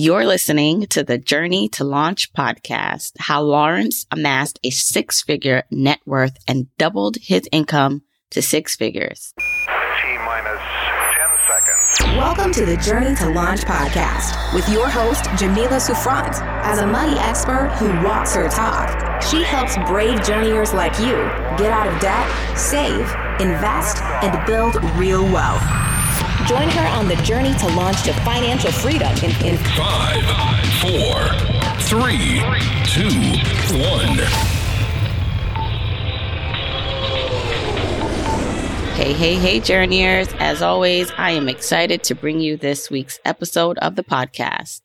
You're listening to the Journey to Launch podcast, how Lawrence amassed a six figure net worth and doubled his income to six figures. T minus 10 seconds. Welcome to the Journey to Launch podcast with your host, Jamila Souffrant. As a money expert who walks her talk, she helps brave journeyers like you get out of debt, save, invest, and build real wealth. Join her on the journey to launch to financial freedom in, in Five, four, three, two, one. Hey, hey, hey, journeyers. As always, I am excited to bring you this week's episode of the podcast.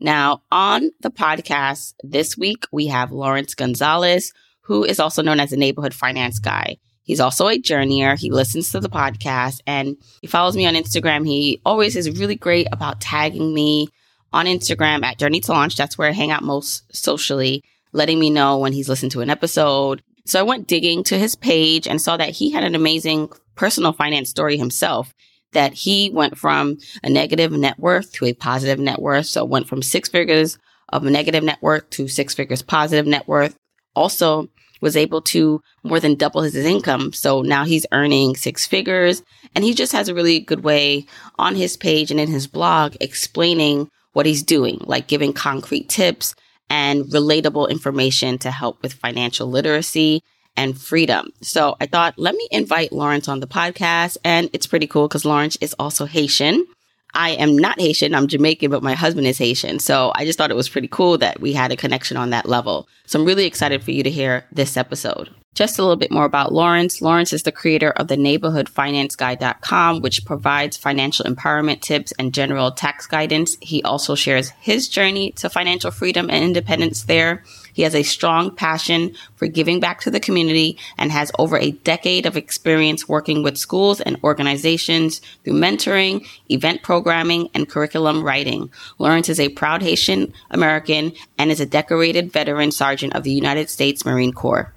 Now, on the podcast this week, we have Lawrence Gonzalez, who is also known as the neighborhood finance guy. He's also a journeyer. He listens to the podcast and he follows me on Instagram. He always is really great about tagging me on Instagram at Journey to Launch. That's where I hang out most socially, letting me know when he's listened to an episode. So I went digging to his page and saw that he had an amazing personal finance story himself. That he went from a negative net worth to a positive net worth. So went from six figures of a negative net worth to six figures positive net worth. Also was able to more than double his income. So now he's earning six figures and he just has a really good way on his page and in his blog explaining what he's doing, like giving concrete tips and relatable information to help with financial literacy and freedom. So I thought, let me invite Lawrence on the podcast. And it's pretty cool because Lawrence is also Haitian. I am not Haitian. I'm Jamaican, but my husband is Haitian. So I just thought it was pretty cool that we had a connection on that level. So I'm really excited for you to hear this episode. Just a little bit more about Lawrence. Lawrence is the creator of the neighborhoodfinanceguy.com, which provides financial empowerment tips and general tax guidance. He also shares his journey to financial freedom and independence there. He has a strong passion for giving back to the community and has over a decade of experience working with schools and organizations through mentoring, event programming, and curriculum writing. Lawrence is a proud Haitian American and is a decorated veteran sergeant of the United States Marine Corps.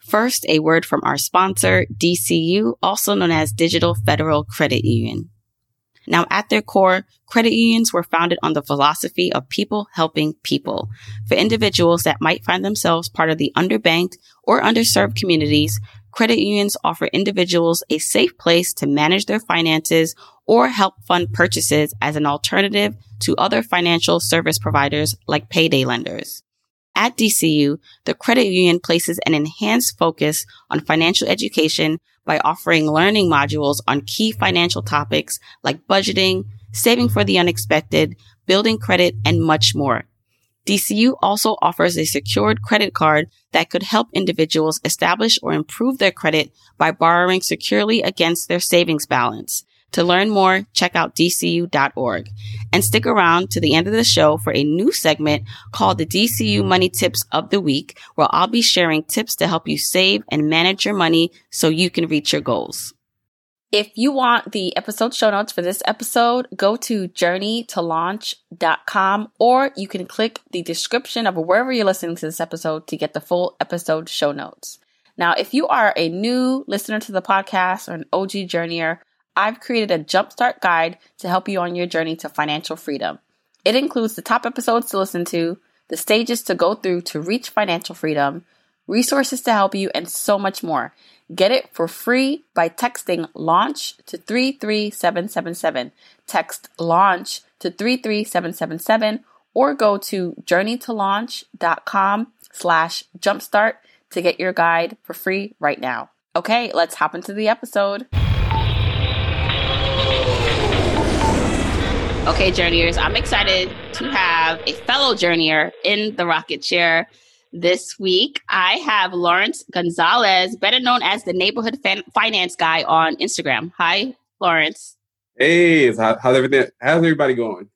First, a word from our sponsor, DCU, also known as Digital Federal Credit Union. Now, at their core, credit unions were founded on the philosophy of people helping people. For individuals that might find themselves part of the underbanked or underserved communities, credit unions offer individuals a safe place to manage their finances or help fund purchases as an alternative to other financial service providers like payday lenders. At DCU, the credit union places an enhanced focus on financial education by offering learning modules on key financial topics like budgeting, saving for the unexpected, building credit, and much more. DCU also offers a secured credit card that could help individuals establish or improve their credit by borrowing securely against their savings balance. To learn more, check out dcu.org and stick around to the end of the show for a new segment called the DCU Money Tips of the Week, where I'll be sharing tips to help you save and manage your money so you can reach your goals. If you want the episode show notes for this episode, go to journeytolaunch.com or you can click the description of wherever you're listening to this episode to get the full episode show notes. Now, if you are a new listener to the podcast or an OG journeyer, I've created a jumpstart guide to help you on your journey to financial freedom. It includes the top episodes to listen to, the stages to go through to reach financial freedom, resources to help you, and so much more. Get it for free by texting launch to 33777. Text launch to 33777 or go to journeytolaunch.com slash jumpstart to get your guide for free right now. Okay, let's hop into the episode. Okay, journeyers, I'm excited to have a fellow journeyer in the rocket chair this week. I have Lawrence Gonzalez, better known as the neighborhood fan- finance guy on Instagram. Hi, Lawrence. Hey, how, how's everything? How's everybody going?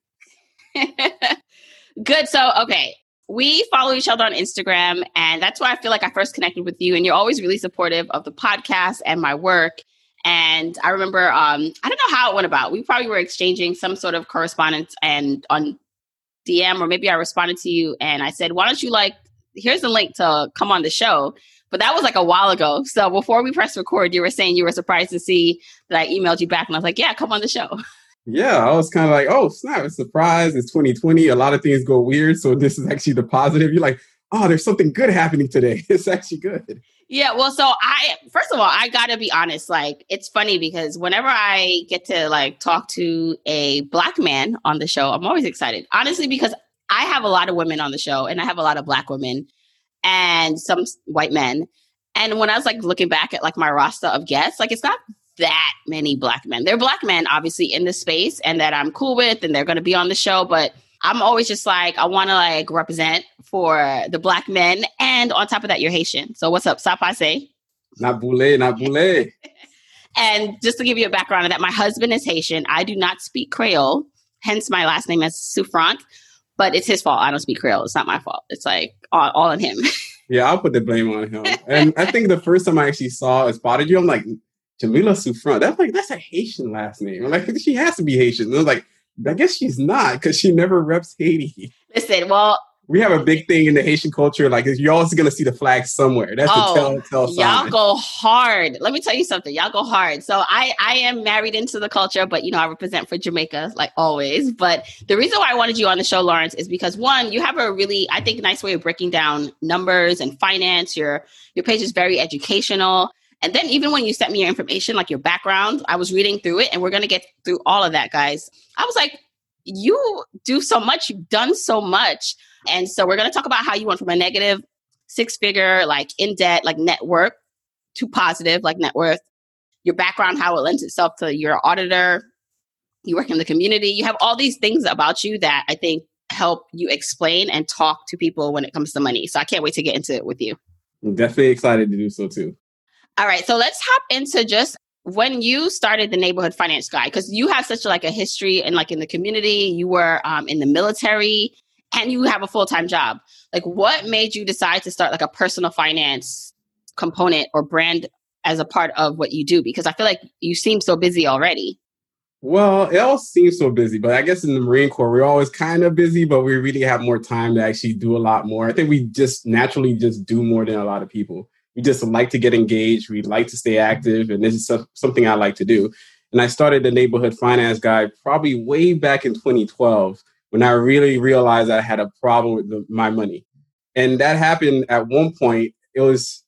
Good. So, okay, we follow each other on Instagram, and that's why I feel like I first connected with you. And you're always really supportive of the podcast and my work. And I remember, um, I don't know how it went about. We probably were exchanging some sort of correspondence and on DM, or maybe I responded to you and I said, why don't you like, here's the link to come on the show. But that was like a while ago. So before we press record, you were saying you were surprised to see that I emailed you back. And I was like, yeah, come on the show. Yeah, I was kind of like, oh, snap, it's a surprise. It's 2020. A lot of things go weird. So this is actually the positive. You're like, oh, there's something good happening today. It's actually good. Yeah, well, so I first of all, I gotta be honest. Like, it's funny because whenever I get to like talk to a black man on the show, I'm always excited. Honestly, because I have a lot of women on the show, and I have a lot of black women and some white men. And when I was like looking back at like my roster of guests, like it's not that many black men. They're black men, obviously, in the space, and that I'm cool with, and they're going to be on the show, but I'm always just like, I want to like represent for the black men. And on top of that, you're Haitian. So what's up? Sapa say? Not boule, not boule. and just to give you a background of that, my husband is Haitian. I do not speak Creole, hence my last name is Souffrant. But it's his fault. I don't speak Creole. It's not my fault. It's like all, all on him. yeah, I'll put the blame on him. And I think the first time I actually saw or spotted you, I'm like, Jamila Souffrant. That's like that's a Haitian last name. I'm like, she has to be Haitian. And I was like, I guess she's not because she never reps Haiti. Listen, well, we have a big thing in the Haitian culture. Like you're always gonna see the flag somewhere. That's oh, the tell, tell Y'all go hard. Let me tell you something. Y'all go hard. So I I am married into the culture, but you know I represent for Jamaica like always. But the reason why I wanted you on the show, Lawrence, is because one, you have a really I think nice way of breaking down numbers and finance. Your your page is very educational. And then even when you sent me your information, like your background, I was reading through it and we're going to get through all of that, guys. I was like, you do so much, you've done so much. And so we're going to talk about how you went from a negative six figure, like in debt, like net worth to positive, like net worth, your background, how it lends itself to your auditor, you work in the community, you have all these things about you that I think help you explain and talk to people when it comes to money. So I can't wait to get into it with you. I'm definitely excited to do so too. All right, so let's hop into just when you started the neighborhood finance guy because you have such like a history and like in the community you were um, in the military and you have a full-time job. Like what made you decide to start like a personal finance component or brand as a part of what you do? Because i feel like you seem so busy already. Well it all seems so busy but i guess in the marine corps we're always kind of busy but we really have more time to actually do a lot more. I think we just naturally just do more than a lot of people we just like to get engaged. We like to stay active, and this is something I like to do. And I started the neighborhood finance guy probably way back in 2012 when I really realized I had a problem with the, my money. And that happened at one point. It was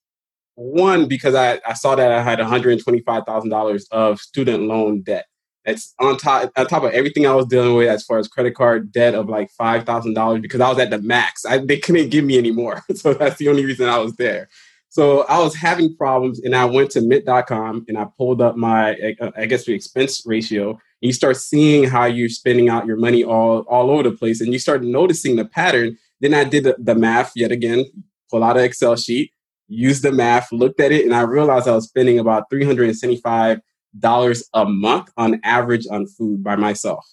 one because I, I saw that I had $125,000 of student loan debt. It's on top on top of everything I was dealing with as far as credit card debt of like five thousand dollars because I was at the max. I, they couldn't give me any more, so that's the only reason I was there. So I was having problems and I went to mint.com and I pulled up my, I guess, the expense ratio. And you start seeing how you're spending out your money all, all over the place and you start noticing the pattern. Then I did the, the math yet again, pull out an Excel sheet, use the math, looked at it, and I realized I was spending about $375 a month on average on food by myself.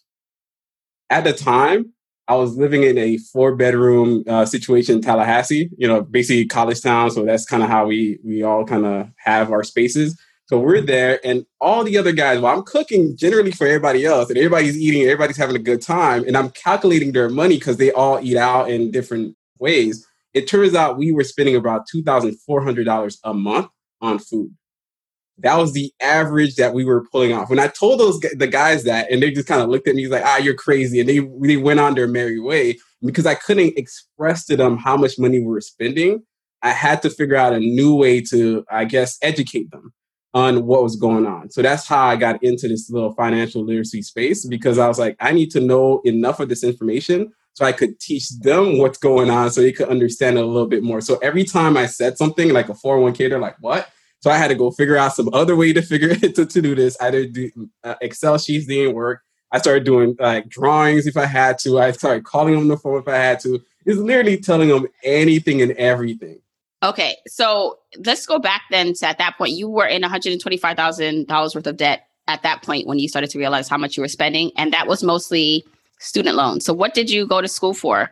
At the time, I was living in a four bedroom uh, situation in Tallahassee, you know, basically college town. So that's kind of how we we all kind of have our spaces. So we're there, and all the other guys. Well, I'm cooking generally for everybody else, and everybody's eating, everybody's having a good time, and I'm calculating their money because they all eat out in different ways. It turns out we were spending about two thousand four hundred dollars a month on food. That was the average that we were pulling off. When I told those the guys that, and they just kind of looked at me like, "Ah, you're crazy," and they they went on their merry way because I couldn't express to them how much money we were spending. I had to figure out a new way to, I guess, educate them on what was going on. So that's how I got into this little financial literacy space because I was like, I need to know enough of this information so I could teach them what's going on so they could understand it a little bit more. So every time I said something like a 401k, they're like, what? So I had to go figure out some other way to figure it to, to do this. I did do uh, Excel sheets didn't work. I started doing like drawings if I had to. I started calling them the phone if I had to. It's literally telling them anything and everything. Okay, so let's go back then to at that point. You were in one hundred and twenty-five thousand dollars worth of debt at that point when you started to realize how much you were spending, and that was mostly student loans. So, what did you go to school for?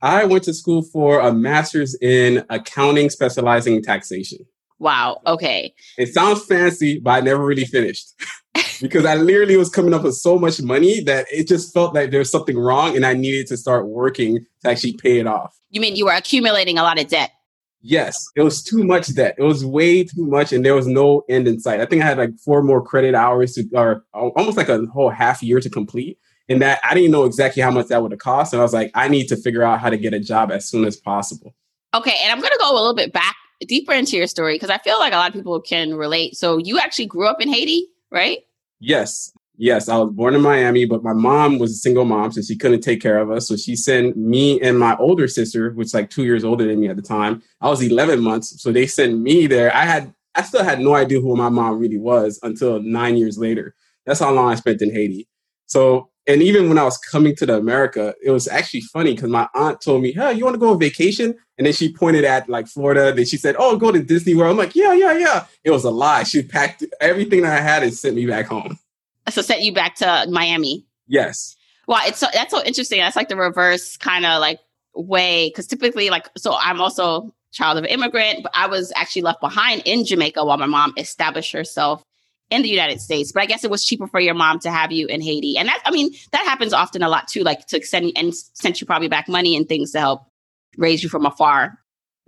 I went to school for a master's in accounting, specializing in taxation. Wow. Okay. It sounds fancy, but I never really finished because I literally was coming up with so much money that it just felt like there's something wrong and I needed to start working to actually pay it off. You mean you were accumulating a lot of debt? Yes, it was too much debt. It was way too much, and there was no end in sight. I think I had like four more credit hours to, or almost like a whole half year to complete. And that I didn't know exactly how much that would have cost. And I was like, I need to figure out how to get a job as soon as possible. Okay, and I'm going to go a little bit back deeper into your story because I feel like a lot of people can relate. So you actually grew up in Haiti, right? Yes. Yes, I was born in Miami, but my mom was a single mom, so she couldn't take care of us. So she sent me and my older sister, which like two years older than me at the time. I was 11 months, so they sent me there. I had, I still had no idea who my mom really was until nine years later. That's how long I spent in Haiti. So, and even when I was coming to the America, it was actually funny because my aunt told me, "Hey, you want to go on vacation?" And then she pointed at like Florida. Then she said, "Oh, go to Disney World." I'm like, "Yeah, yeah, yeah." It was a lie. She packed everything that I had and sent me back home. So sent you back to Miami. Yes. Well, it's so, that's so interesting. That's like the reverse kind of like way because typically, like, so I'm also child of an immigrant, but I was actually left behind in Jamaica while my mom established herself in the United States. But I guess it was cheaper for your mom to have you in Haiti, and that I mean that happens often a lot too. Like to send and sent you probably back money and things to help raise you from afar.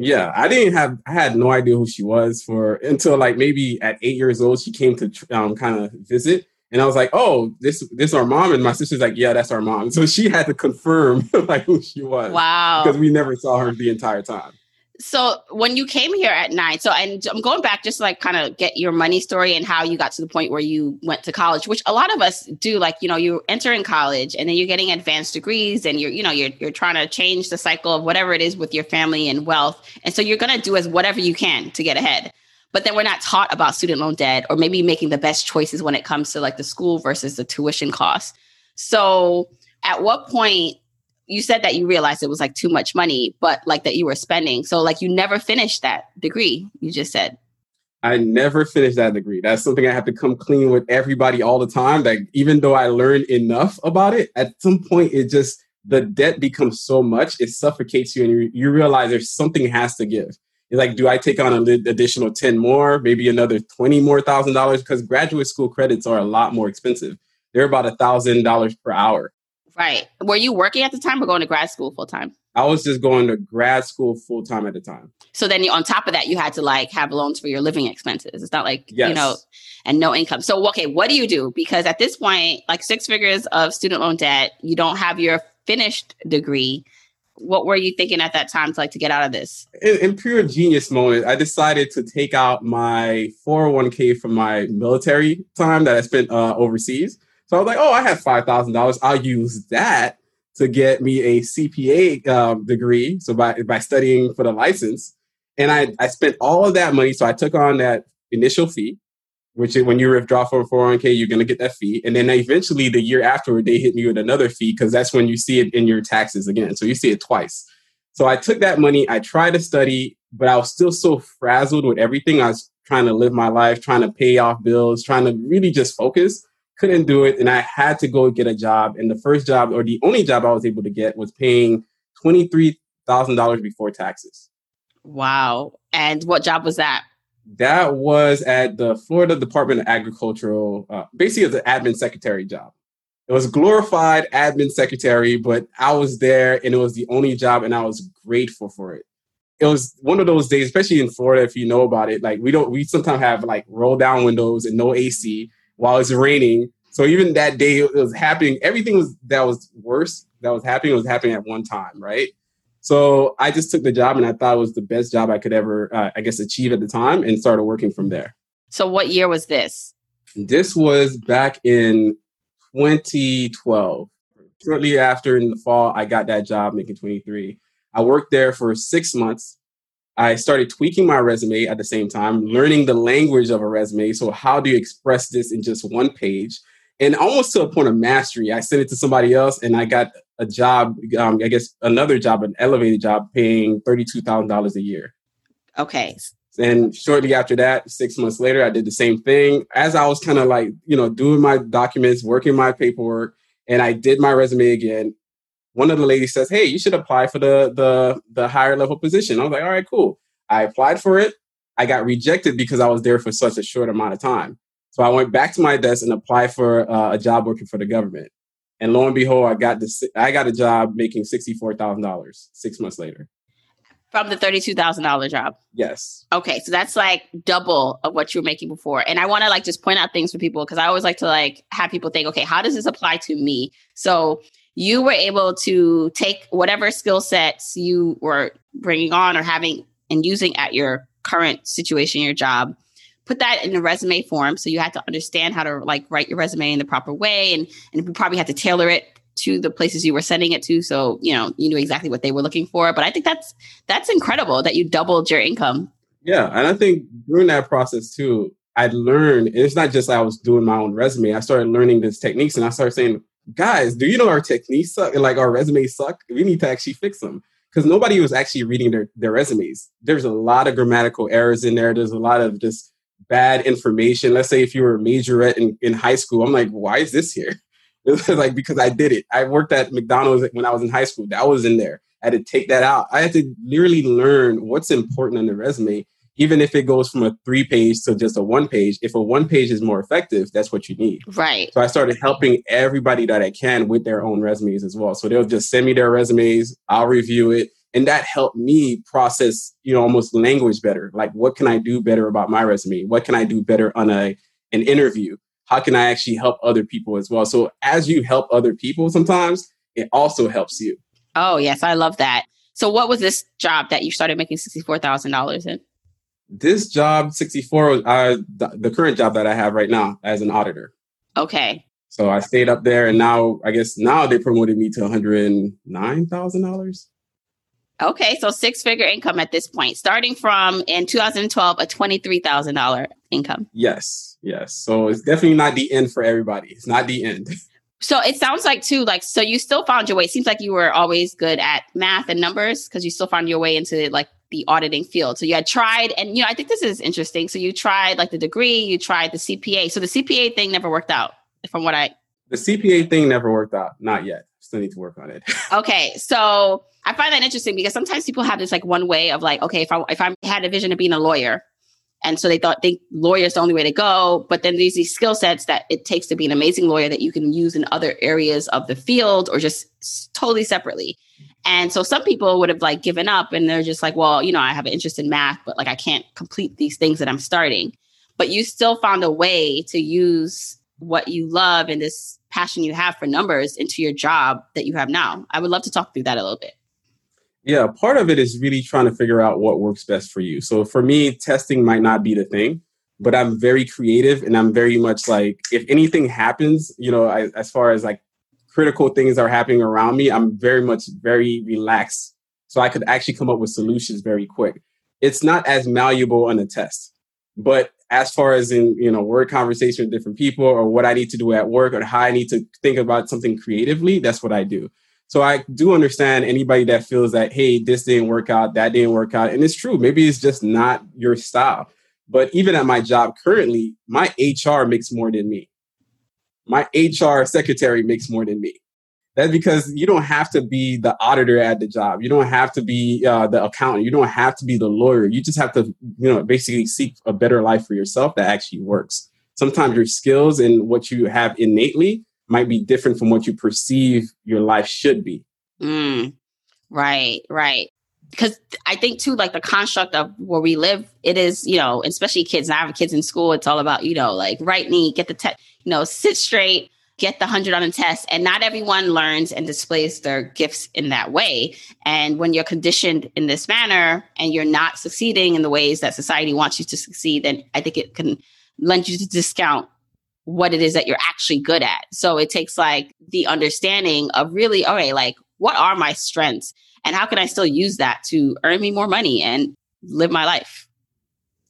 Yeah, I didn't have, I had no idea who she was for until like maybe at eight years old, she came to um, kind of visit. And I was like, oh, this this our mom. And my sister's like, yeah, that's our mom. So she had to confirm like who she was. Wow. Because we never saw her the entire time. So when you came here at nine, so and I'm going back just to like kind of get your money story and how you got to the point where you went to college, which a lot of us do. Like you know, you enter in college and then you're getting advanced degrees, and you're you know you're you're trying to change the cycle of whatever it is with your family and wealth, and so you're gonna do as whatever you can to get ahead. But then we're not taught about student loan debt or maybe making the best choices when it comes to like the school versus the tuition costs. So at what point you said that you realized it was like too much money, but like that you were spending. So like you never finished that degree, you just said. I never finished that degree. That's something I have to come clean with everybody all the time. That even though I learned enough about it, at some point it just the debt becomes so much it suffocates you, and you, you realize there's something has to give. It's like, do I take on an additional ten more, maybe another twenty more thousand dollars? Because graduate school credits are a lot more expensive. They're about a thousand dollars per hour. Right. Were you working at the time or going to grad school full time? I was just going to grad school full time at the time. So then you, on top of that, you had to like have loans for your living expenses. It's not like, yes. you know, and no income. So, okay, what do you do? Because at this point, like six figures of student loan debt, you don't have your finished degree. What were you thinking at that time to like to get out of this? In, in pure genius moment, I decided to take out my 401k from my military time that I spent uh, overseas so I was like, oh, I have five thousand dollars. I'll use that to get me a CPA um, degree. So by by studying for the license, and I I spent all of that money. So I took on that initial fee, which when you withdraw from 401k, you're going to get that fee, and then eventually the year afterward they hit me with another fee because that's when you see it in your taxes again. So you see it twice. So I took that money. I tried to study, but I was still so frazzled with everything. I was trying to live my life, trying to pay off bills, trying to really just focus couldn't do it and I had to go get a job. And the first job or the only job I was able to get was paying $23,000 before taxes. Wow. And what job was that? That was at the Florida Department of Agricultural, uh, basically as an admin secretary job. It was glorified admin secretary, but I was there and it was the only job and I was grateful for it. It was one of those days, especially in Florida, if you know about it, like we don't, we sometimes have like roll down windows and no AC while it's raining. So even that day, it was happening. Everything was that was worse that was happening was happening at one time, right? So I just took the job and I thought it was the best job I could ever, uh, I guess, achieve at the time, and started working from there. So what year was this? This was back in 2012. Shortly after in the fall, I got that job making 23. I worked there for six months I started tweaking my resume at the same time, learning the language of a resume. So, how do you express this in just one page? And almost to a point of mastery, I sent it to somebody else and I got a job, um, I guess another job, an elevated job, paying $32,000 a year. Okay. And shortly after that, six months later, I did the same thing. As I was kind of like, you know, doing my documents, working my paperwork, and I did my resume again one of the ladies says, "Hey, you should apply for the the the higher level position." I was like, "All right, cool." I applied for it. I got rejected because I was there for such a short amount of time. So I went back to my desk and applied for uh, a job working for the government. And lo and behold, I got this. I got a job making sixty four thousand dollars six months later. From the $32,000 job. Yes. Okay, so that's like double of what you were making before. And I want to like just point out things for people because I always like to like have people think, okay, how does this apply to me? So you were able to take whatever skill sets you were bringing on or having and using at your current situation, your job, put that in a resume form. So you had to understand how to like write your resume in the proper way, and and you probably had to tailor it to the places you were sending it to. So you know you knew exactly what they were looking for. But I think that's that's incredible that you doubled your income. Yeah, and I think during that process too, I learned. It's not just I was doing my own resume. I started learning these techniques, and I started saying, "Guys, do you know our techniques suck? Like our resumes suck. We need to actually fix them." Because nobody was actually reading their, their resumes. There's a lot of grammatical errors in there. There's a lot of just bad information. Let's say if you were a majorette in, in high school, I'm like, why is this here? It's like because I did it. I worked at McDonald's when I was in high school. That was in there. I had to take that out. I had to literally learn what's important on the resume, even if it goes from a three page to just a one page. If a one page is more effective, that's what you need. Right. So I started helping everybody that I can with their own resumes as well. So they'll just send me their resumes. I'll review it and that helped me process you know almost language better like what can i do better about my resume what can i do better on a an interview how can i actually help other people as well so as you help other people sometimes it also helps you oh yes i love that so what was this job that you started making $64000 in this job 64 uh, the, the current job that i have right now as an auditor okay so i stayed up there and now i guess now they promoted me to $109000 Okay, so six figure income at this point, starting from in 2012, a $23,000 income. Yes, yes. So it's definitely not the end for everybody. It's not the end. So it sounds like, too, like, so you still found your way. It seems like you were always good at math and numbers because you still found your way into like the auditing field. So you had tried, and you know, I think this is interesting. So you tried like the degree, you tried the CPA. So the CPA thing never worked out, from what I. The CPA thing never worked out. Not yet. Still need to work on it. okay, so I find that interesting because sometimes people have this like one way of like, okay, if I if I had a vision of being a lawyer, and so they thought think lawyer's the only way to go, but then there's these skill sets that it takes to be an amazing lawyer that you can use in other areas of the field or just totally separately. And so some people would have like given up and they're just like, well, you know, I have an interest in math, but like I can't complete these things that I'm starting. But you still found a way to use what you love and this passion you have for numbers into your job that you have now. I would love to talk through that a little bit. Yeah, part of it is really trying to figure out what works best for you. So for me, testing might not be the thing, but I'm very creative and I'm very much like, if anything happens, you know, I, as far as like critical things are happening around me, I'm very much very relaxed. So I could actually come up with solutions very quick. It's not as malleable on a test, but as far as in, you know, word conversation with different people or what I need to do at work or how I need to think about something creatively, that's what I do. So I do understand anybody that feels that, hey, this didn't work out, that didn't work out. And it's true. Maybe it's just not your style. But even at my job currently, my HR makes more than me. My HR secretary makes more than me. That's because you don't have to be the auditor at the job. You don't have to be uh, the accountant. You don't have to be the lawyer. You just have to, you know, basically seek a better life for yourself that actually works. Sometimes your skills and what you have innately might be different from what you perceive your life should be. Mm, right, right. Because I think too, like the construct of where we live, it is, you know, especially kids. And I have kids in school. It's all about, you know, like write neat, get the test, you know, sit straight, get the hundred on a test. And not everyone learns and displays their gifts in that way. And when you're conditioned in this manner and you're not succeeding in the ways that society wants you to succeed, then I think it can lend you to discount what it is that you're actually good at. So it takes like the understanding of really, okay, like what are my strengths and how can I still use that to earn me more money and live my life?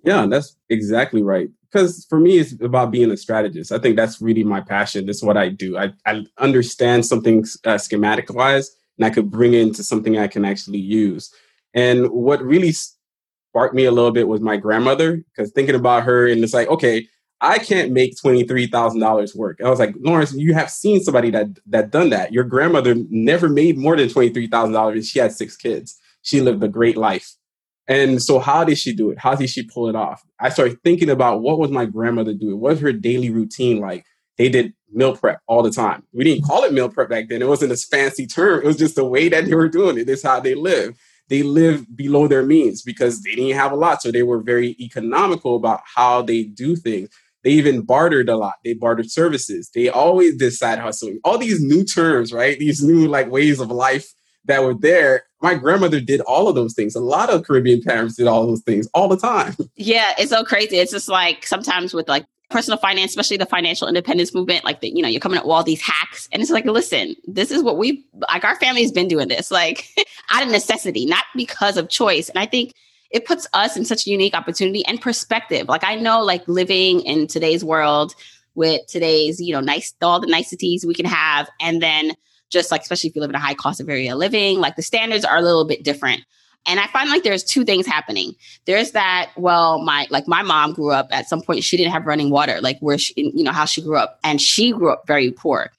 Yeah, that's exactly right. Because for me, it's about being a strategist. I think that's really my passion. That's what I do. I, I understand something uh, schematic wise, and I could bring it into something I can actually use. And what really sparked me a little bit was my grandmother, because thinking about her, and it's like, okay, I can't make $23,000 work. I was like, Lawrence, you have seen somebody that that done that. Your grandmother never made more than $23,000 and she had six kids. She lived a great life. And so how did she do it? How did she pull it off? I started thinking about what was my grandmother doing? What was her daily routine like? They did meal prep all the time. We didn't call it meal prep back then. It wasn't a fancy term. It was just the way that they were doing it. It's how they live. they live below their means because they didn't have a lot. So they were very economical about how they do things. They even bartered a lot. They bartered services. They always did side hustling. All these new terms, right? These new like ways of life that were there. My grandmother did all of those things. A lot of Caribbean parents did all those things all the time. Yeah, it's so crazy. It's just like sometimes with like personal finance, especially the financial independence movement, like that, you know, you're coming up with all these hacks. And it's like, listen, this is what we like our family's been doing this, like out of necessity, not because of choice. And I think it puts us in such a unique opportunity and perspective. Like I know like living in today's world with today's, you know, nice all the niceties we can have. And then just like especially if you live in a high cost of area living, like the standards are a little bit different. And I find like there's two things happening. There's that, well, my like my mom grew up at some point, she didn't have running water, like where she, you know, how she grew up. And she grew up very poor.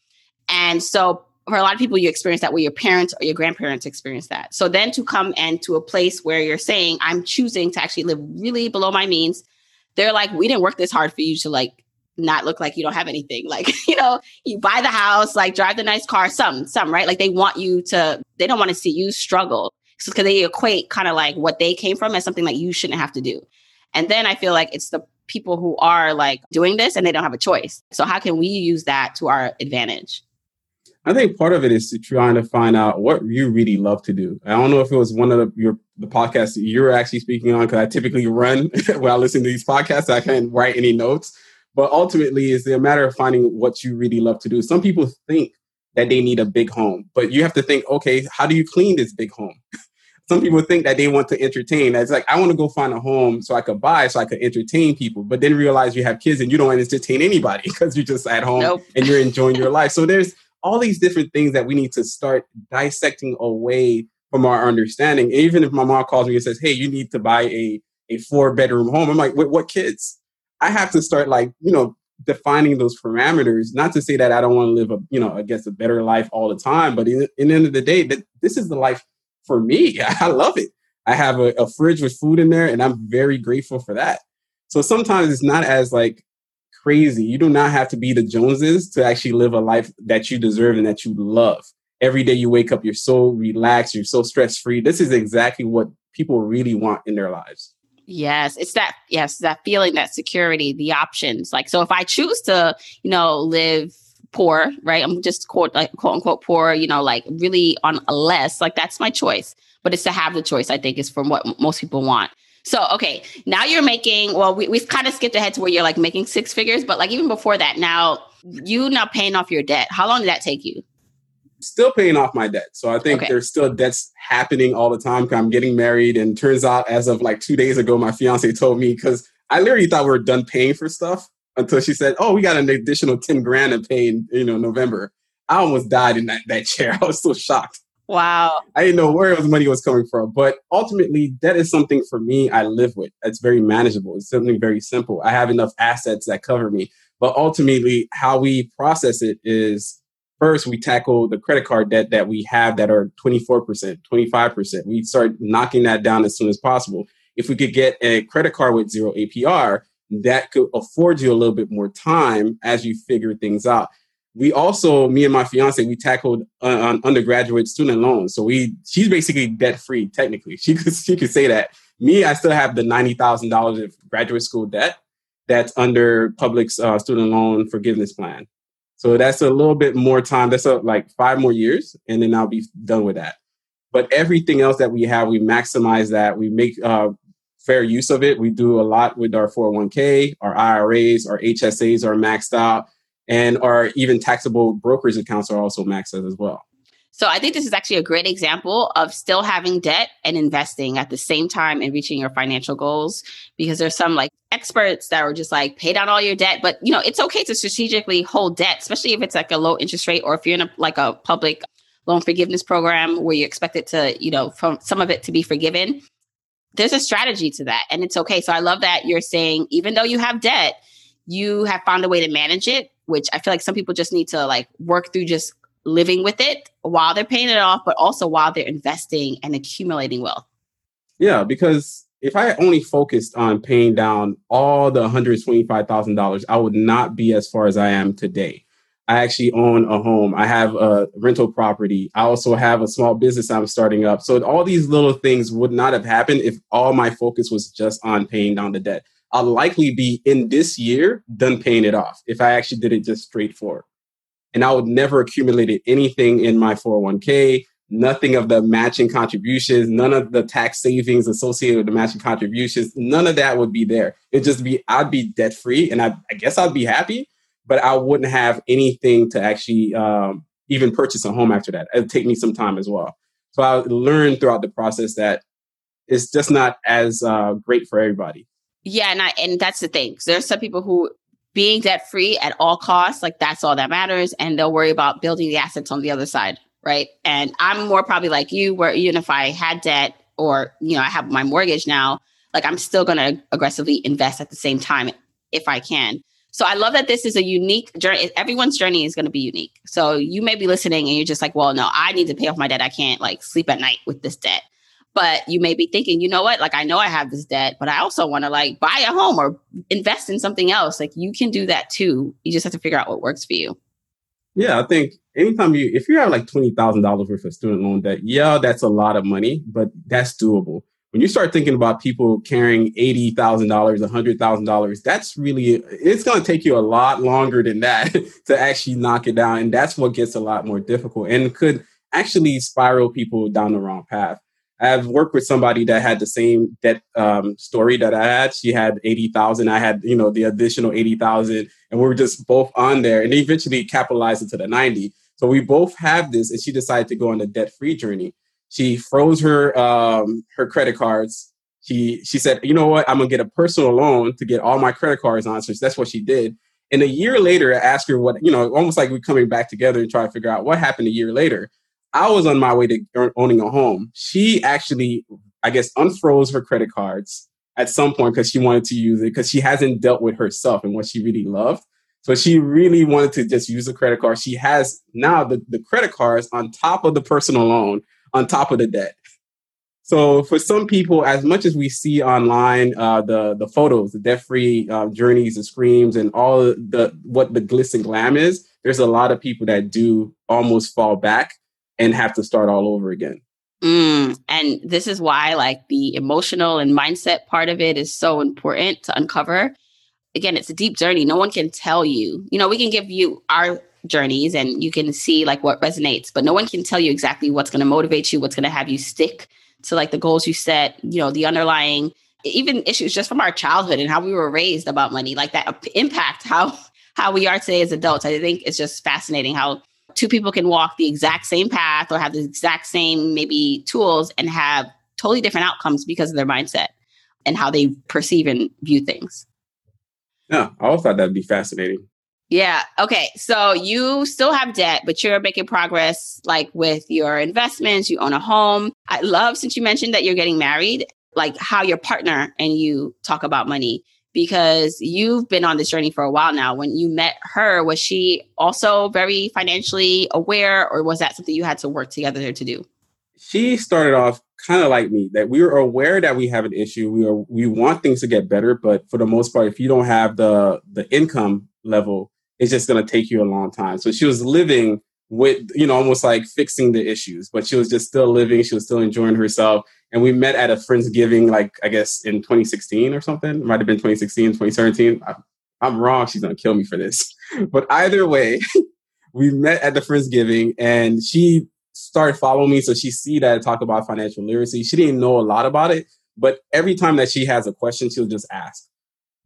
And so for a lot of people, you experience that where your parents or your grandparents experience that. So then to come and to a place where you're saying, I'm choosing to actually live really below my means, they're like, we didn't work this hard for you to like not look like you don't have anything. Like, you know, you buy the house, like drive the nice car, some, some, right? Like they want you to, they don't want to see you struggle because they equate kind of like what they came from as something that you shouldn't have to do. And then I feel like it's the people who are like doing this and they don't have a choice. So how can we use that to our advantage? I think part of it is trying to find out what you really love to do. I don't know if it was one of the, your the podcasts you're actually speaking on because I typically run while listening to these podcasts. I can't write any notes, but ultimately, it's a matter of finding what you really love to do. Some people think that they need a big home, but you have to think, okay, how do you clean this big home? some people think that they want to entertain. It's like I want to go find a home so I could buy, so I could entertain people, but then realize you have kids and you don't want to entertain anybody because you're just at home nope. and you're enjoying your life. So there's all these different things that we need to start dissecting away from our understanding. Even if my mom calls me and says, "Hey, you need to buy a a four bedroom home," I'm like, "What kids?" I have to start like you know defining those parameters. Not to say that I don't want to live a you know I guess a better life all the time, but in, in the end of the day, that this is the life for me. I love it. I have a, a fridge with food in there, and I'm very grateful for that. So sometimes it's not as like crazy. You do not have to be the Joneses to actually live a life that you deserve and that you love. Every day you wake up, you're so relaxed, you're so stress free. This is exactly what people really want in their lives. Yes, it's that yes, that feeling, that security, the options. Like so if I choose to, you know, live poor, right? I'm just quote like quote unquote poor, you know, like really on less, like that's my choice. But it's to have the choice, I think, is from what most people want. So, okay, now you're making, well, we, we've kind of skipped ahead to where you're like making six figures, but like even before that, now you now paying off your debt. How long did that take you? Still paying off my debt. So I think okay. there's still debts happening all the time. I'm getting married, and turns out as of like two days ago, my fiance told me because I literally thought we were done paying for stuff until she said, "Oh, we got an additional ten grand to pay in you know November." I almost died in that, that chair. I was so shocked. Wow. I didn't know where his money was coming from. But ultimately, that is something for me I live with. It's very manageable. It's something very simple. I have enough assets that cover me. But ultimately, how we process it is first we tackle the credit card debt that we have that are 24%, 25%. We start knocking that down as soon as possible. If we could get a credit card with zero APR, that could afford you a little bit more time as you figure things out. We also, me and my fiance, we tackled uh, undergraduate student loans. So we, she's basically debt free technically. She could, she could say that. Me, I still have the ninety thousand dollars of graduate school debt that's under public's uh, student loan forgiveness plan. So that's a little bit more time. That's a, like five more years, and then I'll be done with that. But everything else that we have, we maximize that. We make uh, fair use of it. We do a lot with our 401k, our IRAs, our HSAs are maxed out, and our even taxable brokerage accounts are also maxed out as well. So I think this is actually a great example of still having debt and investing at the same time and reaching your financial goals because there's some like experts that are just like pay down all your debt, but you know, it's okay to strategically hold debt, especially if it's like a low interest rate or if you're in a, like a public loan forgiveness program where you expect it to, you know, from some of it to be forgiven there's a strategy to that and it's okay. So I love that you're saying even though you have debt, you have found a way to manage it, which I feel like some people just need to like work through just living with it while they're paying it off, but also while they're investing and accumulating wealth. Yeah, because if I only focused on paying down all the $125,000, I would not be as far as I am today. I actually own a home. I have a rental property. I also have a small business I'm starting up. So all these little things would not have happened if all my focus was just on paying down the debt. I'll likely be in this year done paying it off if I actually did it just straightforward. And I would never accumulated anything in my 401k, nothing of the matching contributions, none of the tax savings associated with the matching contributions, none of that would be there. It'd just be, I'd be debt free and I, I guess I'd be happy but I wouldn't have anything to actually um, even purchase a home after that. It'd take me some time as well. So I learned throughout the process that it's just not as uh, great for everybody. Yeah, and I, and that's the thing. There's some people who being debt free at all costs, like that's all that matters, and they'll worry about building the assets on the other side, right? And I'm more probably like you, where even if I had debt or you know I have my mortgage now, like I'm still going to aggressively invest at the same time if I can. So I love that this is a unique journey. Everyone's journey is going to be unique. So you may be listening and you're just like, well, no, I need to pay off my debt. I can't like sleep at night with this debt. But you may be thinking, you know what? Like, I know I have this debt, but I also want to like buy a home or invest in something else. Like, you can do that too. You just have to figure out what works for you. Yeah, I think anytime you, if you have like $20,000 worth of student loan debt, yeah, that's a lot of money, but that's doable when you start thinking about people carrying $80,000, $100,000, that's really, it's going to take you a lot longer than that to actually knock it down. And that's what gets a lot more difficult and could actually spiral people down the wrong path. I've worked with somebody that had the same debt um, story that I had. She had 80,000. I had, you know, the additional 80,000 and we were just both on there and eventually capitalized into the 90. So we both have this and she decided to go on a debt free journey. She froze her um, her credit cards. She she said, you know what? I'm gonna get a personal loan to get all my credit cards on. So that's what she did. And a year later, I asked her what you know, almost like we're coming back together and trying to figure out what happened a year later. I was on my way to owning a home. She actually, I guess, unfroze her credit cards at some point because she wanted to use it because she hasn't dealt with herself and what she really loved. So she really wanted to just use a credit card. She has now the, the credit cards on top of the personal loan on top of the debt. So for some people, as much as we see online, uh, the the photos, the debt-free uh, journeys, the screams, and all the what the glitz and glam is, there's a lot of people that do almost fall back and have to start all over again. Mm, and this is why, like the emotional and mindset part of it is so important to uncover. Again, it's a deep journey. No one can tell you. You know, we can give you our journeys and you can see like what resonates, but no one can tell you exactly what's going to motivate you, what's going to have you stick to like the goals you set, you know, the underlying even issues just from our childhood and how we were raised about money, like that impact how how we are today as adults. I think it's just fascinating how two people can walk the exact same path or have the exact same maybe tools and have totally different outcomes because of their mindset and how they perceive and view things. Yeah, I always thought that'd be fascinating. Yeah. Okay. So you still have debt, but you're making progress like with your investments. You own a home. I love since you mentioned that you're getting married, like how your partner and you talk about money because you've been on this journey for a while now. When you met her, was she also very financially aware or was that something you had to work together to do? She started off kind of like me that we were aware that we have an issue. We are we want things to get better, but for the most part, if you don't have the the income level it's just going to take you a long time. So she was living with, you know, almost like fixing the issues, but she was just still living. She was still enjoying herself. And we met at a Friendsgiving, like, I guess in 2016 or something. Might have been 2016, 2017. I, I'm wrong. She's to kill me for this. But either way, we met at the Friendsgiving and she started following me. So she see that I talk about financial literacy. She didn't know a lot about it, but every time that she has a question, she'll just ask.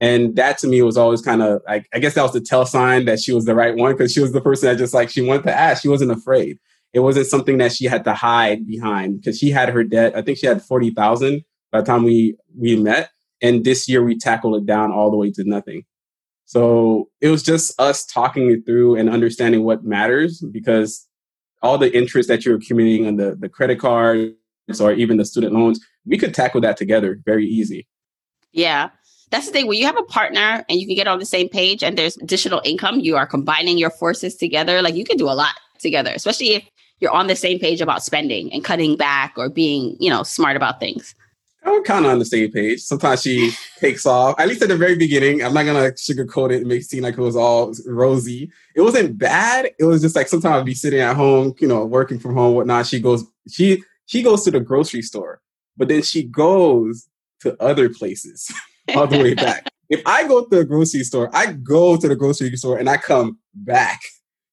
And that to me was always kind of like, I guess that was the tell sign that she was the right one because she was the person that just like, she wanted to ask. She wasn't afraid. It wasn't something that she had to hide behind because she had her debt. I think she had 40,000 by the time we, we met. And this year we tackled it down all the way to nothing. So it was just us talking it through and understanding what matters because all the interest that you're accumulating on the, the credit cards or even the student loans, we could tackle that together very easy. Yeah. That's the thing. When you have a partner and you can get on the same page and there's additional income, you are combining your forces together. Like you can do a lot together, especially if you're on the same page about spending and cutting back or being, you know, smart about things. I'm kind of on the same page. Sometimes she takes off. At least at the very beginning, I'm not gonna sugarcoat it and make it seem like it was all rosy. It wasn't bad. It was just like sometimes I'd be sitting at home, you know, working from home, whatnot. She goes, she she goes to the grocery store, but then she goes to other places all the way back. If I go to the grocery store, I go to the grocery store and I come back.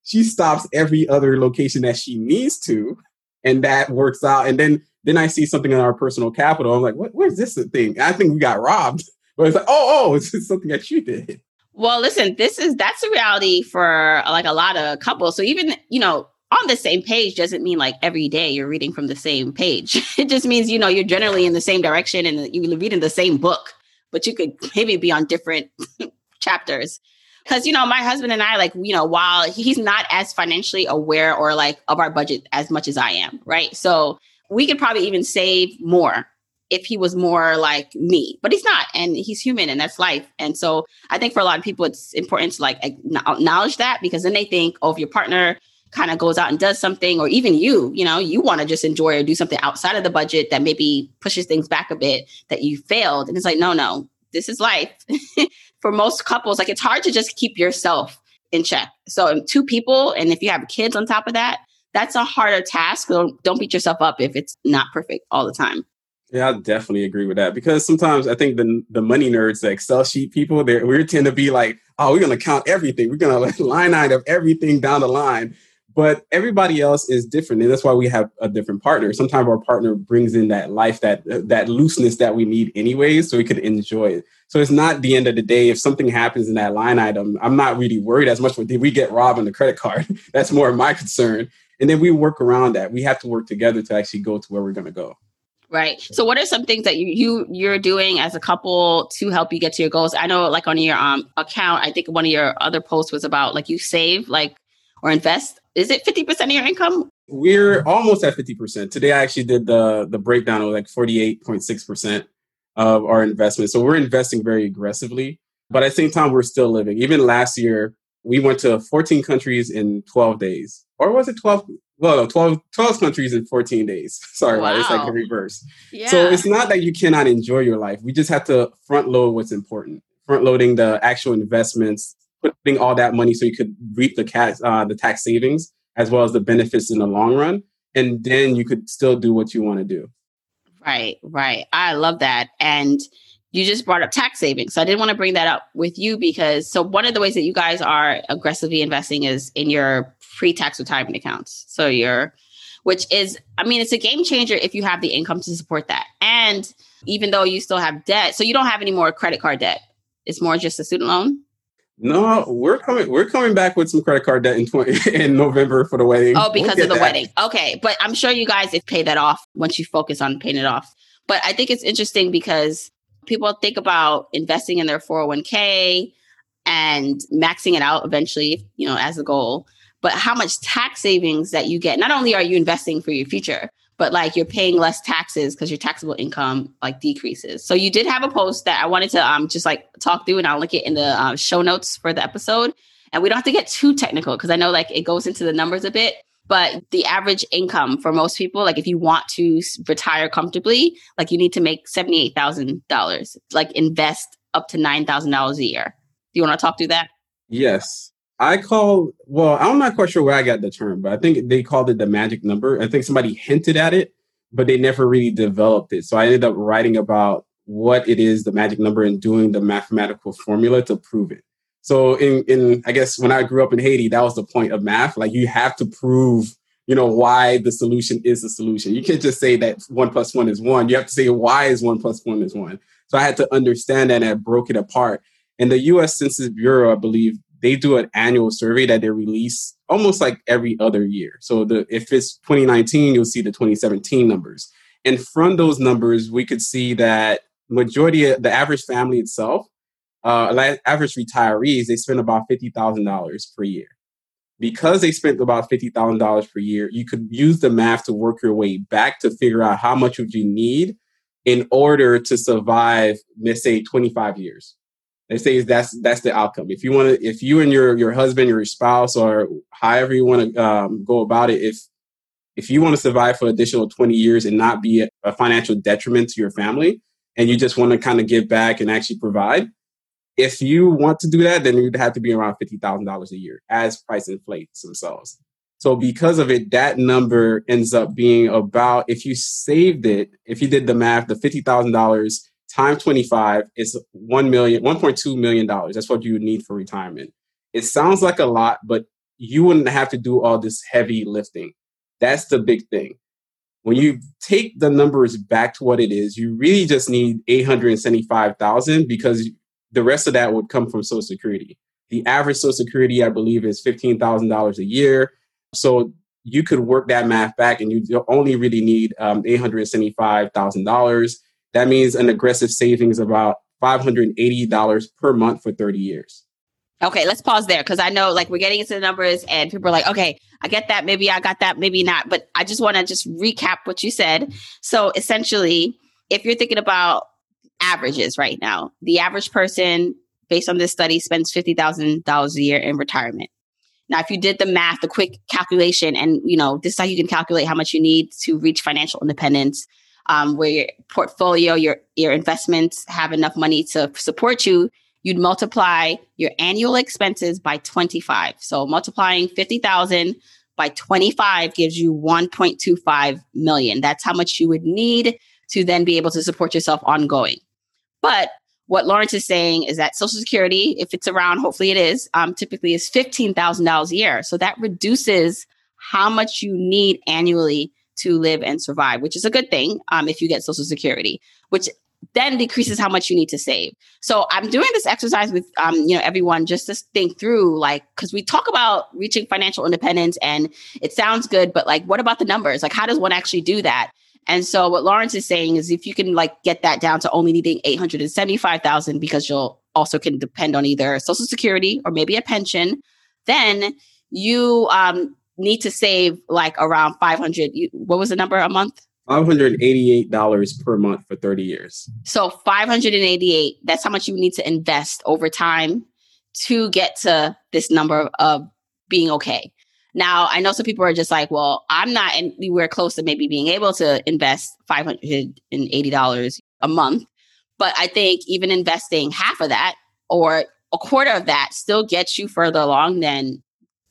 She stops every other location that she needs to, and that works out. And then then I see something in our Personal Capital. I'm like, what, where's this thing? I think we got robbed. But it's like, oh, oh, it's something that you did. Well, listen, this is that's a reality for like a lot of couples. So even, you know, on the same page doesn't mean like every day you're reading from the same page. it just means, you know, you're generally in the same direction and you're reading the same book, but you could maybe be on different chapters. Cause, you know, my husband and I, like, you know, while he's not as financially aware or like of our budget as much as I am, right? So we could probably even save more if he was more like me, but he's not, and he's human, and that's life. And so I think for a lot of people, it's important to like acknowledge that because then they think, oh, if your partner kind of goes out and does something, or even you, you know, you want to just enjoy or do something outside of the budget that maybe pushes things back a bit, that you failed, and it's like, no, no, this is life. for most couples, like it's hard to just keep yourself in check. So um, two people, and if you have kids on top of that, that's a harder task. So don't beat yourself up if it's not perfect all the time. Yeah, I definitely agree with that because sometimes I think the the money nerds, the Excel sheet people, they we tend to be like, oh, we're gonna count everything. We're gonna line item of everything down the line. But everybody else is different, and that's why we have a different partner. Sometimes our partner brings in that life, that that looseness that we need anyways, so we could enjoy it. So it's not the end of the day. If something happens in that line item, I'm not really worried as much. Did we get robbed on the credit card? that's more my concern and then we work around that. We have to work together to actually go to where we're going to go. Right. So, what are some things that you, you you're doing as a couple to help you get to your goals? I know, like on your um account, I think one of your other posts was about like you save like or invest. Is it fifty percent of your income? We're almost at fifty percent. Today, I actually did the the breakdown of like forty eight point six percent of our investment. So we're investing very aggressively, but at the same time, we're still living. Even last year, we went to 14 countries in 12 days. Or was it 12? Well, no, 12, 12 countries in 14 days. Sorry wow. It's like the reverse. Yeah. So it's not that you cannot enjoy your life. We just have to front load what's important. Front loading the actual investments, putting all that money so you could reap the, tax, uh, the tax savings as well as the benefits in the long run. And then you could still do what you want to do. Right, right. I love that. And you just brought up tax savings. So I didn't want to bring that up with you because so one of the ways that you guys are aggressively investing is in your pre-tax retirement accounts. So your which is I mean it's a game changer if you have the income to support that. And even though you still have debt, so you don't have any more credit card debt. It's more just a student loan. No, we're coming. We're coming back with some credit card debt in 20, in November for the wedding. Oh, because we'll of the that. wedding. Okay, but I'm sure you guys have paid that off once you focus on paying it off. But I think it's interesting because people think about investing in their 401k and maxing it out eventually, you know, as a goal. But how much tax savings that you get, not only are you investing for your future, but like you're paying less taxes because your taxable income like decreases. So you did have a post that I wanted to um just like talk through and I'll link it in the uh, show notes for the episode. And we don't have to get too technical because I know like it goes into the numbers a bit but the average income for most people like if you want to retire comfortably like you need to make $78000 like invest up to $9000 a year do you want to talk through that yes i call well i'm not quite sure where i got the term but i think they called it the magic number i think somebody hinted at it but they never really developed it so i ended up writing about what it is the magic number and doing the mathematical formula to prove it so in in I guess when I grew up in Haiti, that was the point of math. Like you have to prove, you know, why the solution is the solution. You can't just say that one plus one is one. You have to say why is one plus one is one. So I had to understand that and I broke it apart. And the US Census Bureau, I believe, they do an annual survey that they release almost like every other year. So the if it's 2019, you'll see the 2017 numbers. And from those numbers, we could see that majority of the average family itself uh, average retirees, they spend about $50,000 per year. Because they spent about $50,000 per year, you could use the math to work your way back to figure out how much would you need in order to survive, let's say 25 years. They say that's that's the outcome. If you want to, if you and your your husband, your spouse, or however you want to um, go about it, if if you want to survive for additional 20 years and not be a, financial detriment to your family, and you just want to kind of give back and actually provide, if you want to do that, then you'd have to be around $50,000 a year as price inflates themselves. So because of it, that number ends up being about, if you saved it, if you did the math, the $50,000 times 25 is 1 million, $1.2 million. That's what you would need for retirement. It sounds like a lot, but you wouldn't have to do all this heavy lifting. That's the big thing. When you take the numbers back to what it is, you really just need 875,000 because the rest of that would come from Social Security. The average Social Security, I believe, is $15,000 a year. So you could work that math back and you only really need um, $875,000. That means an aggressive savings of about $580 per month for 30 years. Okay, let's pause there because I know like we're getting into the numbers and people are like, okay, I get that. Maybe I got that, maybe not. But I just want to just recap what you said. So essentially, if you're thinking about averages right now, the average person, based on this study, spends $50,000 a year in retirement. Now, if you did the math, the quick calculation, and you know, this is how you can calculate how much you need to reach financial independence, um, where your portfolio, your your investments have enough money to support you, you'd multiply your annual expenses by 25. So multiplying 50,000 by 25 gives you 1.25 million. That's how much you would need to then be able to support yourself ongoing. But what Lawrence is saying is that Social Security, if it's around, hopefully it is, um, typically is $15,000 a year. So that reduces how much you need annually to live and survive, which is a good thing um, if you get Social Security, which then decreases how much you need to save. So I'm doing this exercise with um, you know everyone just to think through like because we talk about reaching financial independence and it sounds good, but like what about the numbers? Like how does one actually do that? And so what Lawrence is saying is if you can like get that down to only needing 875,000 because you'll also can depend on either social security or maybe a pension, then you um, need to save like around 500 what was the number a month? $588 per month for 30 years. So 588, that's how much you need to invest over time to get to this number of being okay. Now, I know some people are just like, well, I'm not anywhere close to maybe being able to invest $580 a month. But I think even investing half of that or a quarter of that still gets you further along than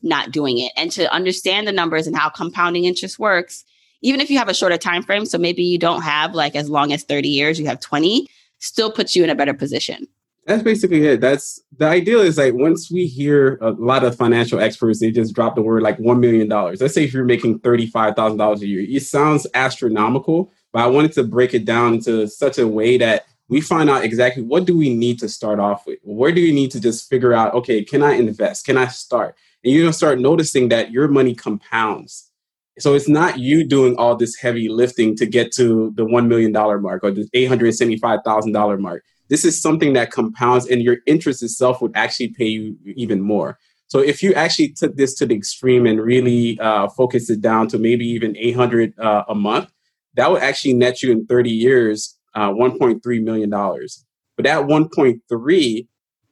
not doing it. And to understand the numbers and how compounding interest works, even if you have a shorter time frame, so maybe you don't have like as long as 30 years, you have 20, still puts you in a better position. That's basically it. That's the ideal is like once we hear a lot of financial experts, they just drop the word like $1 million. Let's say if you're making $35,000 a year, it sounds astronomical, but I wanted to break it down into such a way that we find out exactly what do we need to start off with? Where do we need to just figure out, okay, can I invest? Can I start? And you're going to start noticing that your money compounds so it's not you doing all this heavy lifting to get to the $1 million mark or the $875,000 mark. This is something that compounds and your interest itself would actually pay you even more. So if you actually took this to the extreme and really uh, focused it down to maybe even 800 uh, a month, that would actually net you in 30 years uh, 1.3 million dollars. But that 1.3,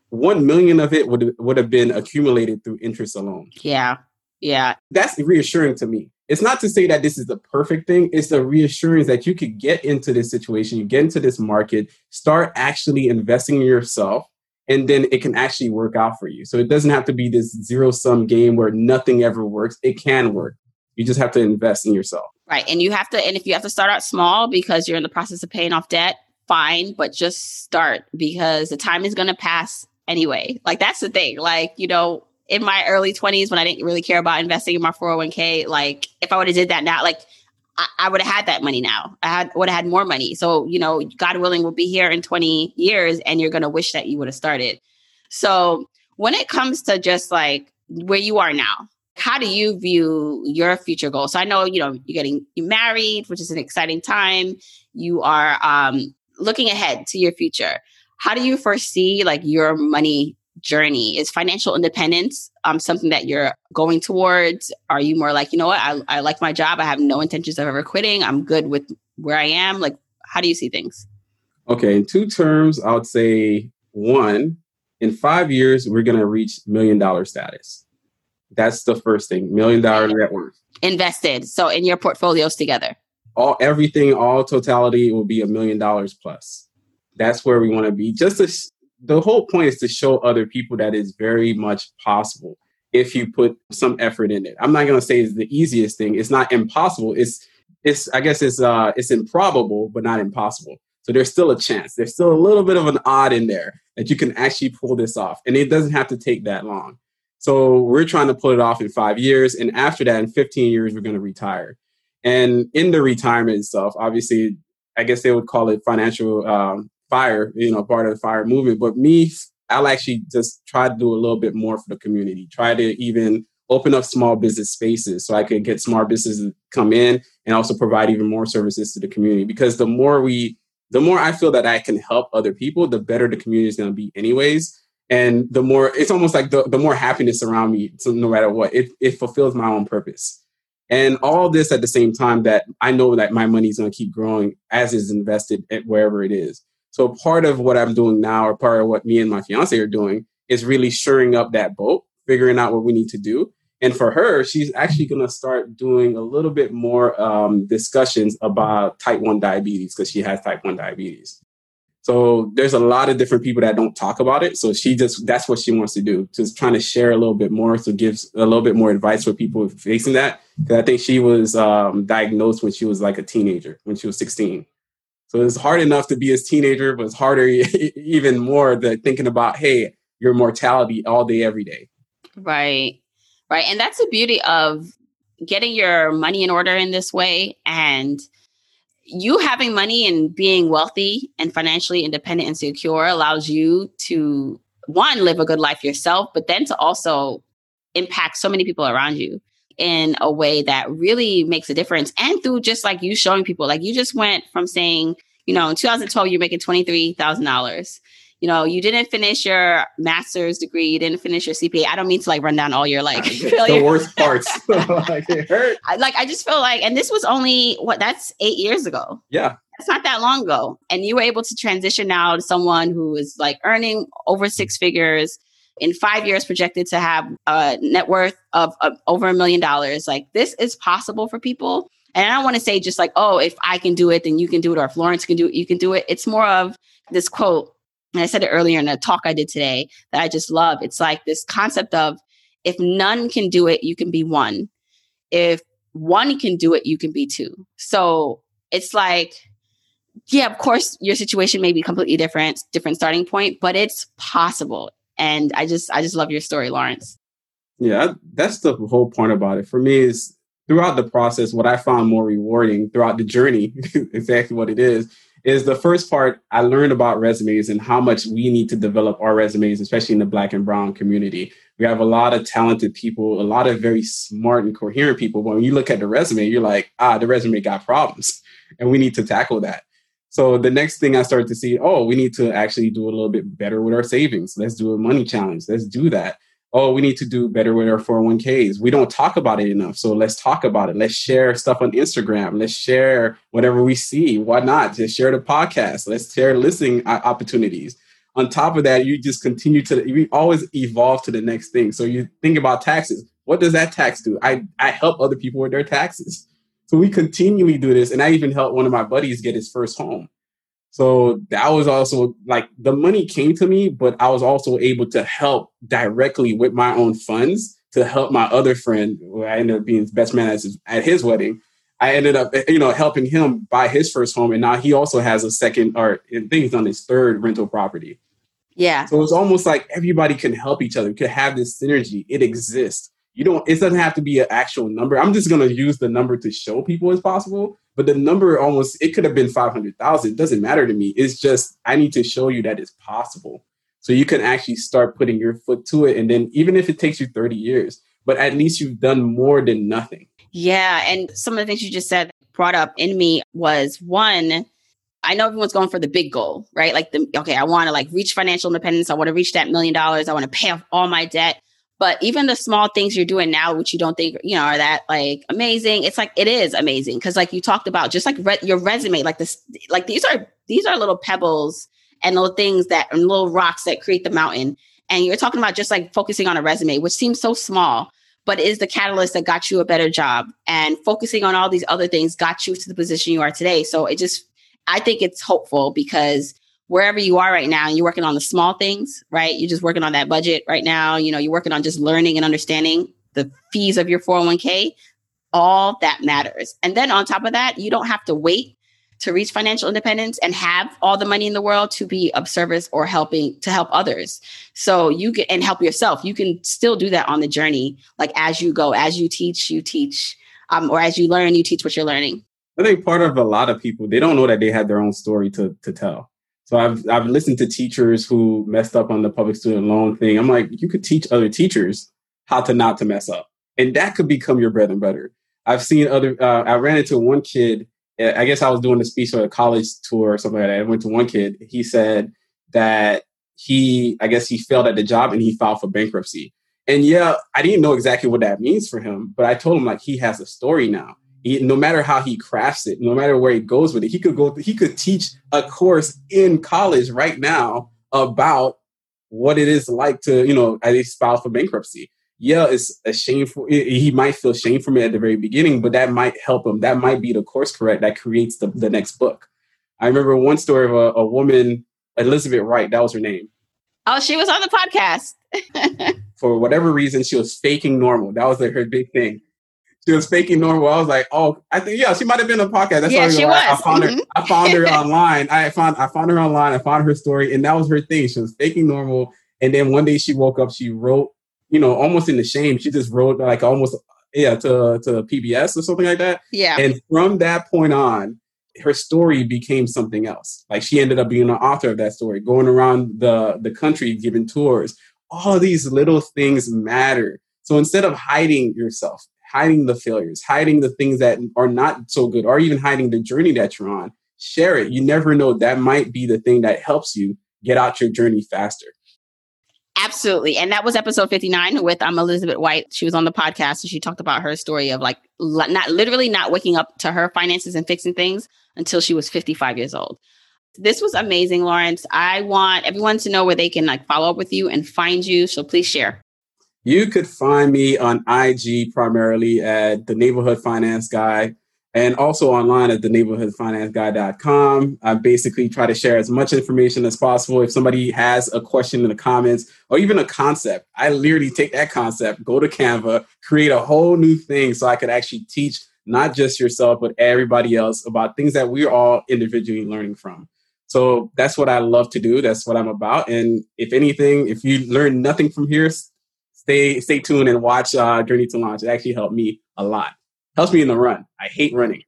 1 million of it would would have been accumulated through interest alone. Yeah. Yeah. That's reassuring to me it's not to say that this is the perfect thing. It's the reassurance that you could get into this situation, you get into this market, start actually investing in yourself, and then it can actually work out for you. So it doesn't have to be this zero sum game where nothing ever works. It can work. You just have to invest in yourself. Right. And you have to, and if you have to start out small because you're in the process of paying off debt, fine, but just start because the time is going to pass anyway. Like that's the thing. Like, you know, in my early 20s when I didn't really care about investing in my 401k, like if I would have did that now, like I, I would have had that money now. I had would have had more money. So, you know, God willing, we'll be here in 20 years and you're gonna wish that you would have started. So when it comes to just like where you are now, how do you view your future goals? So I know, you know, you're getting married, which is an exciting time. You are um, looking ahead to your future. How do you foresee like your money journey? Is financial independence um, something that you're going towards? Are you more like, you know what, I, I like my job. I have no intentions of ever quitting. I'm good with where I am. Like, how do you see things? Okay, in two terms, I would say one, in five years, we're going to reach million dollar status. That's the first thing. Million dollar net worth. Invested. So in your portfolios together. All everything, all totality will be a million dollars plus. That's where we want to be. Just to, the whole point is to show other people that it's very much possible if you put some effort in it. I'm not going to say it's the easiest thing. It's not impossible. It's it's I guess it's uh it's improbable but not impossible. So there's still a chance. There's still a little bit of an odd in there that you can actually pull this off. And it doesn't have to take that long. So we're trying to pull it off in 5 years and after that in 15 years we're going to retire. And in the retirement itself, obviously I guess they would call it financial um, fire, you know, part of the fire movement. But me, I'll actually just try to do a little bit more for the community. Try to even open up small business spaces so I could get small businesses to come in and also provide even more services to the community. Because the more we, the more I feel that I can help other people, the better the community is going to be, anyways. And the more it's almost like the, the more happiness around me, so no matter what, it, it fulfills my own purpose. And all this at the same time that I know that my money is going to keep growing as is invested at wherever it is. So part of what I'm doing now, or part of what me and my fiance are doing, is really shoring up that boat, figuring out what we need to do. And for her, she's actually going to start doing a little bit more um, discussions about type 1 diabetes because she has type 1 diabetes. So there's a lot of different people that don't talk about it. So she just, that's what she wants to do, just trying to share a little bit more. So gives a little bit more advice for people facing that. Because I think she was um, diagnosed when she was like a teenager, when she was 16. So it's hard enough to be a teenager, but it's harder even more that thinking about, hey, your mortality all day, every day. Right. Right. And that's the beauty of getting your money in order in this way and you having money and being wealthy and financially independent and secure allows you to one live a good life yourself but then to also impact so many people around you in a way that really makes a difference. And through just like you showing people, like you just went from saying, you know, in 2012, you're making $23,000. You know, you didn't finish your master's degree, you didn't finish your CPA. I don't mean to like run down all your like the worst parts. like it hurt. Like I just feel like, and this was only what that's eight years ago. Yeah. It's not that long ago. And you were able to transition now to someone who is like earning over six figures, in five years projected to have a net worth of, of over a million dollars. Like this is possible for people. And I don't want to say just like, oh, if I can do it, then you can do it, or if Lawrence can do it, you can do it. It's more of this quote, and I said it earlier in a talk I did today that I just love. It's like this concept of if none can do it, you can be one. If one can do it, you can be two. So it's like, yeah, of course, your situation may be completely different, different starting point, but it's possible. And I just I just love your story, Lawrence. Yeah, that's the whole point about it. For me is throughout the process, what I found more rewarding throughout the journey, exactly what it is, is the first part I learned about resumes and how much we need to develop our resumes, especially in the black and brown community. We have a lot of talented people, a lot of very smart and coherent people. But when you look at the resume, you're like, ah, the resume got problems and we need to tackle that. So the next thing I started to see, oh, we need to actually do a little bit better with our savings. Let's do a money challenge. Let's do that. Oh, we need to do better with our 401ks. We don't talk about it enough. So let's talk about it. Let's share stuff on Instagram. Let's share whatever we see. Why not? Just share the podcast. Let's share listening opportunities. On top of that, you just continue to, you always evolve to the next thing. So you think about taxes. What does that tax do? I, I help other people with their taxes. So we continually do this. And I even helped one of my buddies get his first home. So that was also like the money came to me, but I was also able to help directly with my own funds to help my other friend, who I ended up being best man at his, at his wedding. I ended up, eh, you know, helping him buy his first home, and now he also has a second, or I think he's on his third rental property. Yeah. So it's almost like everybody can help each other, can have this synergy. It exists you don't it doesn't have to be an actual number i'm just going to use the number to show people as possible but the number almost it could have been 500000 it doesn't matter to me it's just i need to show you that it's possible so you can actually start putting your foot to it and then even if it takes you 30 years but at least you've done more than nothing yeah and some of the things you just said brought up in me was one I know everyone's going for the big goal, right? Like the okay, I want to like reach financial independence. I want to reach that million dollars. I want to pay off all my debt. But even the small things you're doing now, which you don't think, you know, are that like amazing, it's like it is amazing. Cause like you talked about, just like re- your resume, like this, like these are, these are little pebbles and little things that, and little rocks that create the mountain. And you're talking about just like focusing on a resume, which seems so small, but is the catalyst that got you a better job. And focusing on all these other things got you to the position you are today. So it just, I think it's hopeful because wherever you are right now, and you're working on the small things, right? You're just working on that budget right now. You know, you're working on just learning and understanding the fees of your 401k. All that matters. And then on top of that, you don't have to wait to reach financial independence and have all the money in the world to be of service or helping to help others. So you can and help yourself. You can still do that on the journey, like as you go, as you teach, you teach, um, or as you learn, you teach what you're learning. I think part of a lot of people they don't know that they had their own story to to tell. So I've I've listened to teachers who messed up on the public student loan thing. I'm like, you could teach other teachers how to not to mess up, and that could become your bread and butter. I've seen other. Uh, I ran into one kid I guess I was doing a speech for a college tour or something like that. I went to one kid. He said that he, I guess he failed at the job and he filed for bankruptcy. And yeah, I didn't know exactly what that means for him, but I told him like he has a story now. He, no matter how he crafts it, no matter where he goes with it, he could go. He could teach a course in college right now about what it is like to, you know, at least file for bankruptcy yeah, it's a shameful. He might feel shame from it at the very beginning, but that might help him. That might be the course correct that creates the, the next book. I remember one story of a, a woman, Elizabeth Wright, that was her name. Oh, she was on the podcast. For whatever reason, she was faking normal. That was like her big thing. She was faking normal. I was like, oh, I think yeah, she might have been a podcast. That's yeah, she was. I, I found mm-hmm. her. I found her online. I found I found her online. I found her story, and that was her thing. She was faking normal. And then one day she woke up. She wrote you know, almost in the shame. She just wrote like almost yeah to to PBS or something like that. Yeah. And from that point on, her story became something else. Like she ended up being an author of that story, going around the the country giving tours. All of these little things matter. So instead of hiding yourself, hiding the failures, hiding the things that are not so good, or even hiding the journey that you're on, share it. You never know. That might be the thing that helps you get out your journey faster. Absolutely. And that was episode 59 with um, Elizabeth White. She was on the podcast and she talked about her story of like not literally not waking up to her finances and fixing things until she was 55 years old. This was amazing, Lawrence. I want everyone to know where they can like follow up with you and find you. So please share. You could find me on IG primarily at the neighborhood finance guy and also online at the neighborhoodfinanceguy.com. I basically try to share as much information as possible. If somebody has a question in the comments or even a concept, I literally take that concept, go to Canva, create a whole new thing so I could actually teach not just yourself, but everybody else about things that we're all individually learning from. So that's what I love to do. That's what I'm about. And if anything, if you learn nothing from here, stay stay tuned and watch uh, Journey to Launch. It actually helped me a lot helps me in the run. I hate running.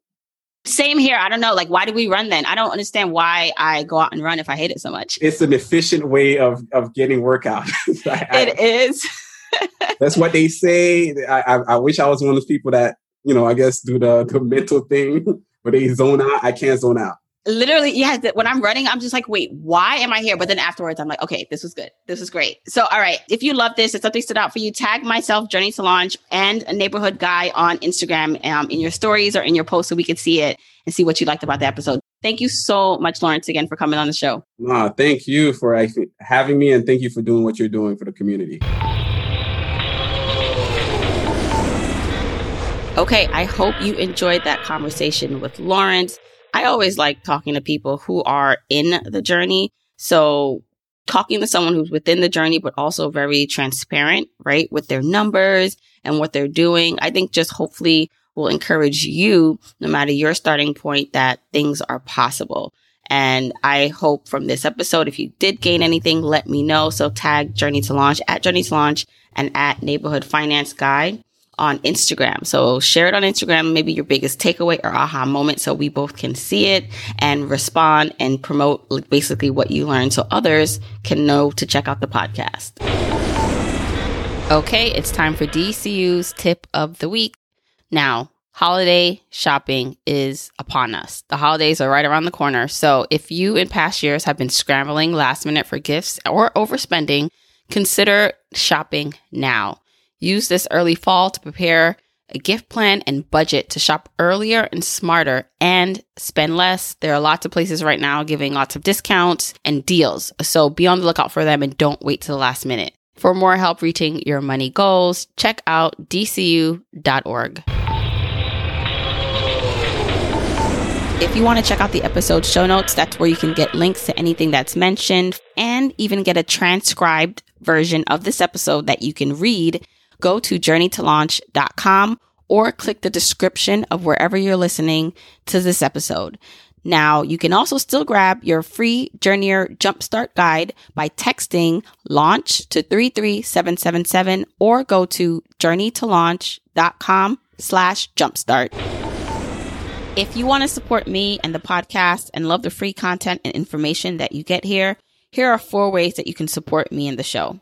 Same here. I don't know. Like, why do we run then? I don't understand why I go out and run if I hate it so much. It's an efficient way of of getting workout. I, it is. that's what they say. I, I, I wish I was one of those people that you know. I guess do the the mental thing where they zone out. I can't zone out literally yeah when i'm running i'm just like wait why am i here? But then afterwards i'm like okay this was good. This was great. So all right if you love this if something stood out for you tag myself journey to launch and a neighborhood guy on instagram um, in your stories or in your posts so we can see it and see what you liked about the episode. Thank you so much lawrence again for coming on the show. No thank you for having me and thank you for doing what you're doing for the community. Okay, I hope you enjoyed that conversation with Lawrence. I always like talking to people who are in the journey. So talking to someone who's within the journey, but also very transparent, right? With their numbers and what they're doing. I think just hopefully will encourage you, no matter your starting point, that things are possible. And I hope from this episode, if you did gain anything, let me know. So tag Journey to Launch at Journey to Launch and at Neighborhood Finance Guy on Instagram. So share it on Instagram, maybe your biggest takeaway or aha moment so we both can see it and respond and promote basically what you learned so others can know to check out the podcast. Okay, it's time for DCU's tip of the week. Now, holiday shopping is upon us. The holidays are right around the corner. So if you in past years have been scrambling last minute for gifts or overspending, consider shopping now. Use this early fall to prepare a gift plan and budget to shop earlier and smarter and spend less. There are lots of places right now giving lots of discounts and deals. So be on the lookout for them and don't wait to the last minute. For more help reaching your money goals, check out dcu.org. If you want to check out the episode show notes, that's where you can get links to anything that's mentioned and even get a transcribed version of this episode that you can read. Go to journeytolaunch.com or click the description of wherever you're listening to this episode. Now, you can also still grab your free Journeyer Jumpstart Guide by texting launch to 33777 or go to journeytolaunch.com slash jumpstart. If you want to support me and the podcast and love the free content and information that you get here, here are four ways that you can support me and the show.